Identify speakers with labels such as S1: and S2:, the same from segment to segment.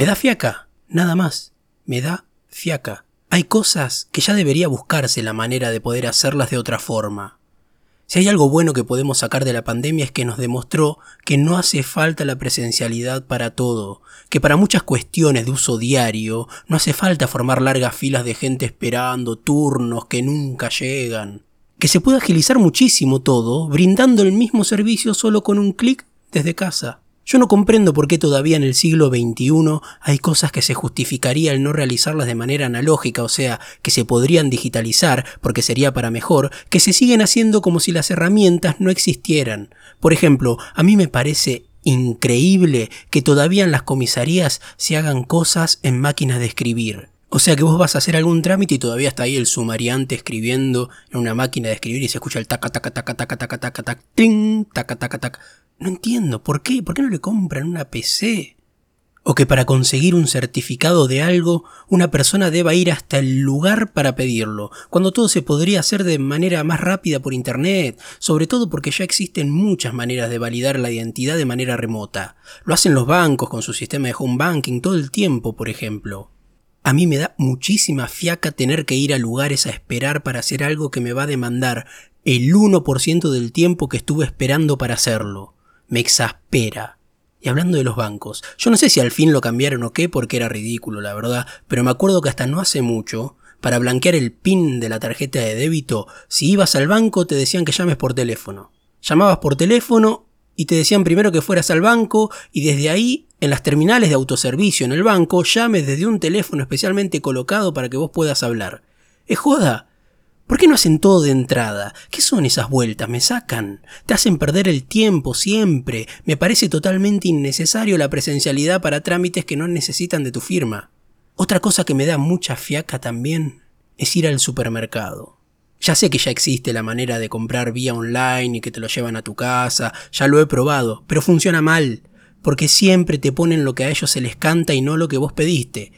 S1: Me da fiaca, nada más. Me da fiaca. Hay cosas que ya debería buscarse la manera de poder hacerlas de otra forma. Si hay algo bueno que podemos sacar de la pandemia es que nos demostró que no hace falta la presencialidad para todo, que para muchas cuestiones de uso diario no hace falta formar largas filas de gente esperando turnos que nunca llegan, que se puede agilizar muchísimo todo brindando el mismo servicio solo con un clic desde casa. Yo no comprendo por qué todavía en el siglo XXI hay cosas que se justificaría el no realizarlas de manera analógica, o sea, que se podrían digitalizar porque sería para mejor, que se siguen haciendo como si las herramientas no existieran. Por ejemplo, a mí me parece increíble que todavía en las comisarías se hagan cosas en máquinas de escribir. O sea que vos vas a hacer algún trámite y todavía está ahí el sumariante escribiendo en una máquina de escribir y se escucha el taca taca taca taca taca taca taca ting taca taca taca. No entiendo, ¿por qué? ¿Por qué no le compran una PC? O que para conseguir un certificado de algo, una persona deba ir hasta el lugar para pedirlo, cuando todo se podría hacer de manera más rápida por Internet, sobre todo porque ya existen muchas maneras de validar la identidad de manera remota. Lo hacen los bancos con su sistema de home banking todo el tiempo, por ejemplo. A mí me da muchísima fiaca tener que ir a lugares a esperar para hacer algo que me va a demandar el 1% del tiempo que estuve esperando para hacerlo me exaspera. Y hablando de los bancos, yo no sé si al fin lo cambiaron o qué, porque era ridículo, la verdad, pero me acuerdo que hasta no hace mucho, para blanquear el PIN de la tarjeta de débito, si ibas al banco te decían que llames por teléfono. Llamabas por teléfono y te decían primero que fueras al banco y desde ahí, en las terminales de autoservicio en el banco, llames desde un teléfono especialmente colocado para que vos puedas hablar. Es joda. ¿Por qué no hacen todo de entrada? ¿Qué son esas vueltas? Me sacan. Te hacen perder el tiempo siempre. Me parece totalmente innecesario la presencialidad para trámites que no necesitan de tu firma. Otra cosa que me da mucha fiaca también es ir al supermercado. Ya sé que ya existe la manera de comprar vía online y que te lo llevan a tu casa, ya lo he probado, pero funciona mal, porque siempre te ponen lo que a ellos se les canta y no lo que vos pediste.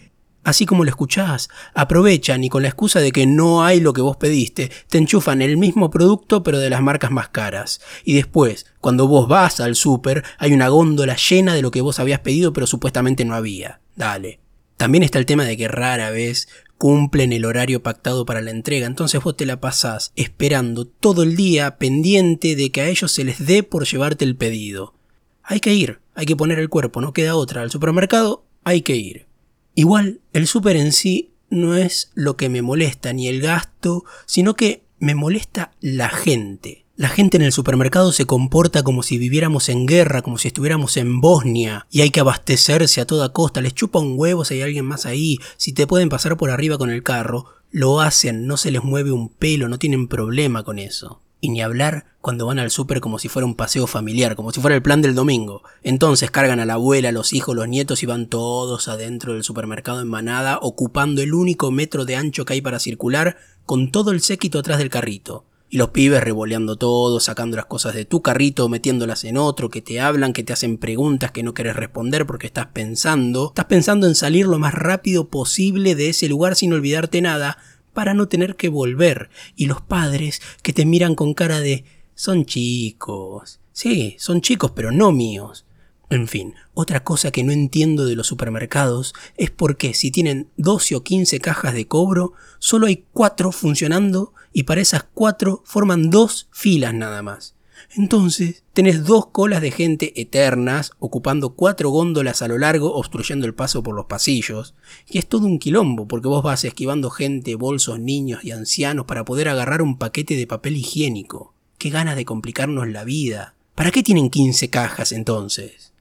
S1: Así como lo escuchás, aprovechan y con la excusa de que no hay lo que vos pediste, te enchufan el mismo producto pero de las marcas más caras. Y después, cuando vos vas al súper, hay una góndola llena de lo que vos habías pedido pero supuestamente no había. Dale. También está el tema de que rara vez cumplen el horario pactado para la entrega, entonces vos te la pasás esperando todo el día pendiente de que a ellos se les dé por llevarte el pedido. Hay que ir, hay que poner el cuerpo, no queda otra. Al supermercado hay que ir. Igual, el súper en sí no es lo que me molesta, ni el gasto, sino que me molesta la gente. La gente en el supermercado se comporta como si viviéramos en guerra, como si estuviéramos en Bosnia, y hay que abastecerse a toda costa, les chupa un huevo si hay alguien más ahí, si te pueden pasar por arriba con el carro, lo hacen, no se les mueve un pelo, no tienen problema con eso. Y ni hablar cuando van al súper como si fuera un paseo familiar, como si fuera el plan del domingo. Entonces cargan a la abuela, los hijos, los nietos y van todos adentro del supermercado en manada, ocupando el único metro de ancho que hay para circular, con todo el séquito atrás del carrito. Y los pibes revoleando todo, sacando las cosas de tu carrito, metiéndolas en otro, que te hablan, que te hacen preguntas que no quieres responder porque estás pensando. Estás pensando en salir lo más rápido posible de ese lugar sin olvidarte nada, para no tener que volver. Y los padres que te miran con cara de son chicos. Sí, son chicos, pero no míos. En fin, otra cosa que no entiendo de los supermercados es por qué si tienen 12 o 15 cajas de cobro, solo hay 4 funcionando y para esas 4 forman dos filas nada más. Entonces, tenés dos colas de gente eternas, ocupando cuatro góndolas a lo largo, obstruyendo el paso por los pasillos. Y es todo un quilombo, porque vos vas esquivando gente, bolsos, niños y ancianos para poder agarrar un paquete de papel higiénico. Qué ganas de complicarnos la vida. ¿Para qué tienen 15 cajas entonces?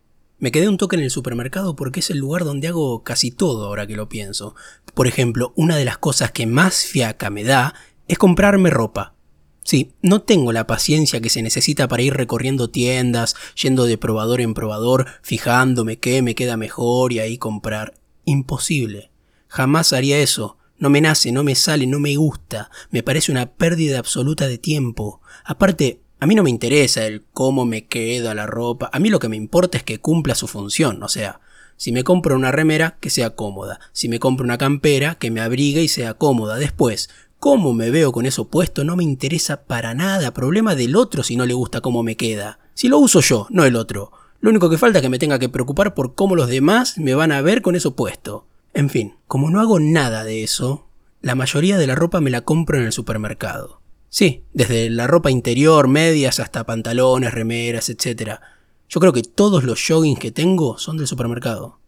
S1: Me quedé un toque en el supermercado porque es el lugar donde hago casi todo ahora que lo pienso. Por ejemplo, una de las cosas que más fiaca me da es comprarme ropa. Sí, no tengo la paciencia que se necesita para ir recorriendo tiendas, yendo de probador en probador, fijándome qué me queda mejor y ahí comprar. Imposible. Jamás haría eso. No me nace, no me sale, no me gusta. Me parece una pérdida absoluta de tiempo. Aparte, a mí no me interesa el cómo me queda la ropa. A mí lo que me importa es que cumpla su función. O sea, si me compro una remera, que sea cómoda. Si me compro una campera, que me abrigue y sea cómoda. Después, cómo me veo con eso puesto no me interesa para nada. Problema del otro si no le gusta cómo me queda. Si lo uso yo, no el otro. Lo único que falta es que me tenga que preocupar por cómo los demás me van a ver con eso puesto. En fin, como no hago nada de eso, la mayoría de la ropa me la compro en el supermercado. Sí, desde la ropa interior, medias, hasta pantalones, remeras, etc. Yo creo que todos los joggings que tengo son del supermercado.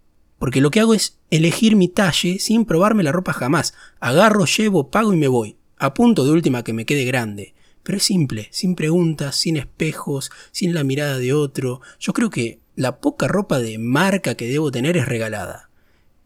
S1: Porque lo que hago es elegir mi talle sin probarme la ropa jamás. Agarro, llevo, pago y me voy. A punto de última que me quede grande. Pero es simple, sin preguntas, sin espejos, sin la mirada de otro. Yo creo que la poca ropa de marca que debo tener es regalada.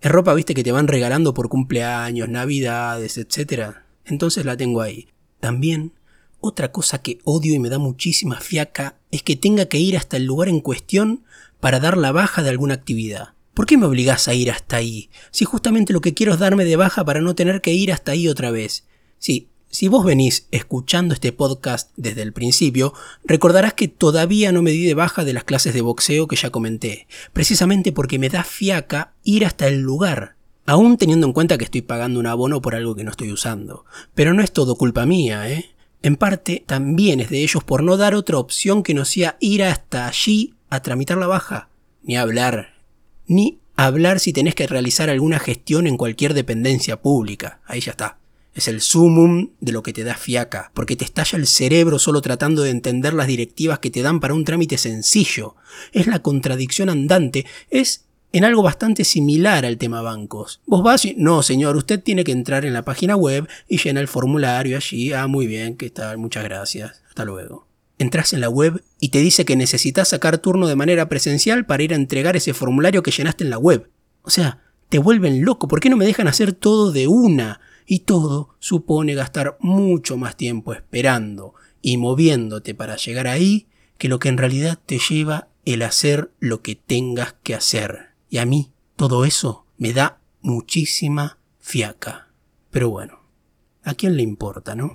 S1: Es ropa, viste, que te van regalando por cumpleaños, navidades, etc. Entonces la tengo ahí. También, otra cosa que odio y me da muchísima fiaca es que tenga que ir hasta el lugar en cuestión para dar la baja de alguna actividad. ¿Por qué me obligás a ir hasta ahí? Si justamente lo que quiero es darme de baja para no tener que ir hasta ahí otra vez. Sí, si vos venís escuchando este podcast desde el principio, recordarás que todavía no me di de baja de las clases de boxeo que ya comenté, precisamente porque me da fiaca ir hasta el lugar, aún teniendo en cuenta que estoy pagando un abono por algo que no estoy usando. Pero no es todo culpa mía, ¿eh? En parte también es de ellos por no dar otra opción que no sea ir hasta allí a tramitar la baja, ni hablar ni hablar si tenés que realizar alguna gestión en cualquier dependencia pública. Ahí ya está. Es el sumum de lo que te da fiaca, porque te estalla el cerebro solo tratando de entender las directivas que te dan para un trámite sencillo. Es la contradicción andante, es en algo bastante similar al tema bancos. Vos vas y, no señor, usted tiene que entrar en la página web y llena el formulario allí. Ah, muy bien, ¿qué tal? Muchas gracias. Hasta luego entras en la web y te dice que necesitas sacar turno de manera presencial para ir a entregar ese formulario que llenaste en la web. O sea, te vuelven loco, ¿por qué no me dejan hacer todo de una? Y todo supone gastar mucho más tiempo esperando y moviéndote para llegar ahí que lo que en realidad te lleva el hacer lo que tengas que hacer. Y a mí todo eso me da muchísima fiaca. Pero bueno, ¿a quién le importa, no?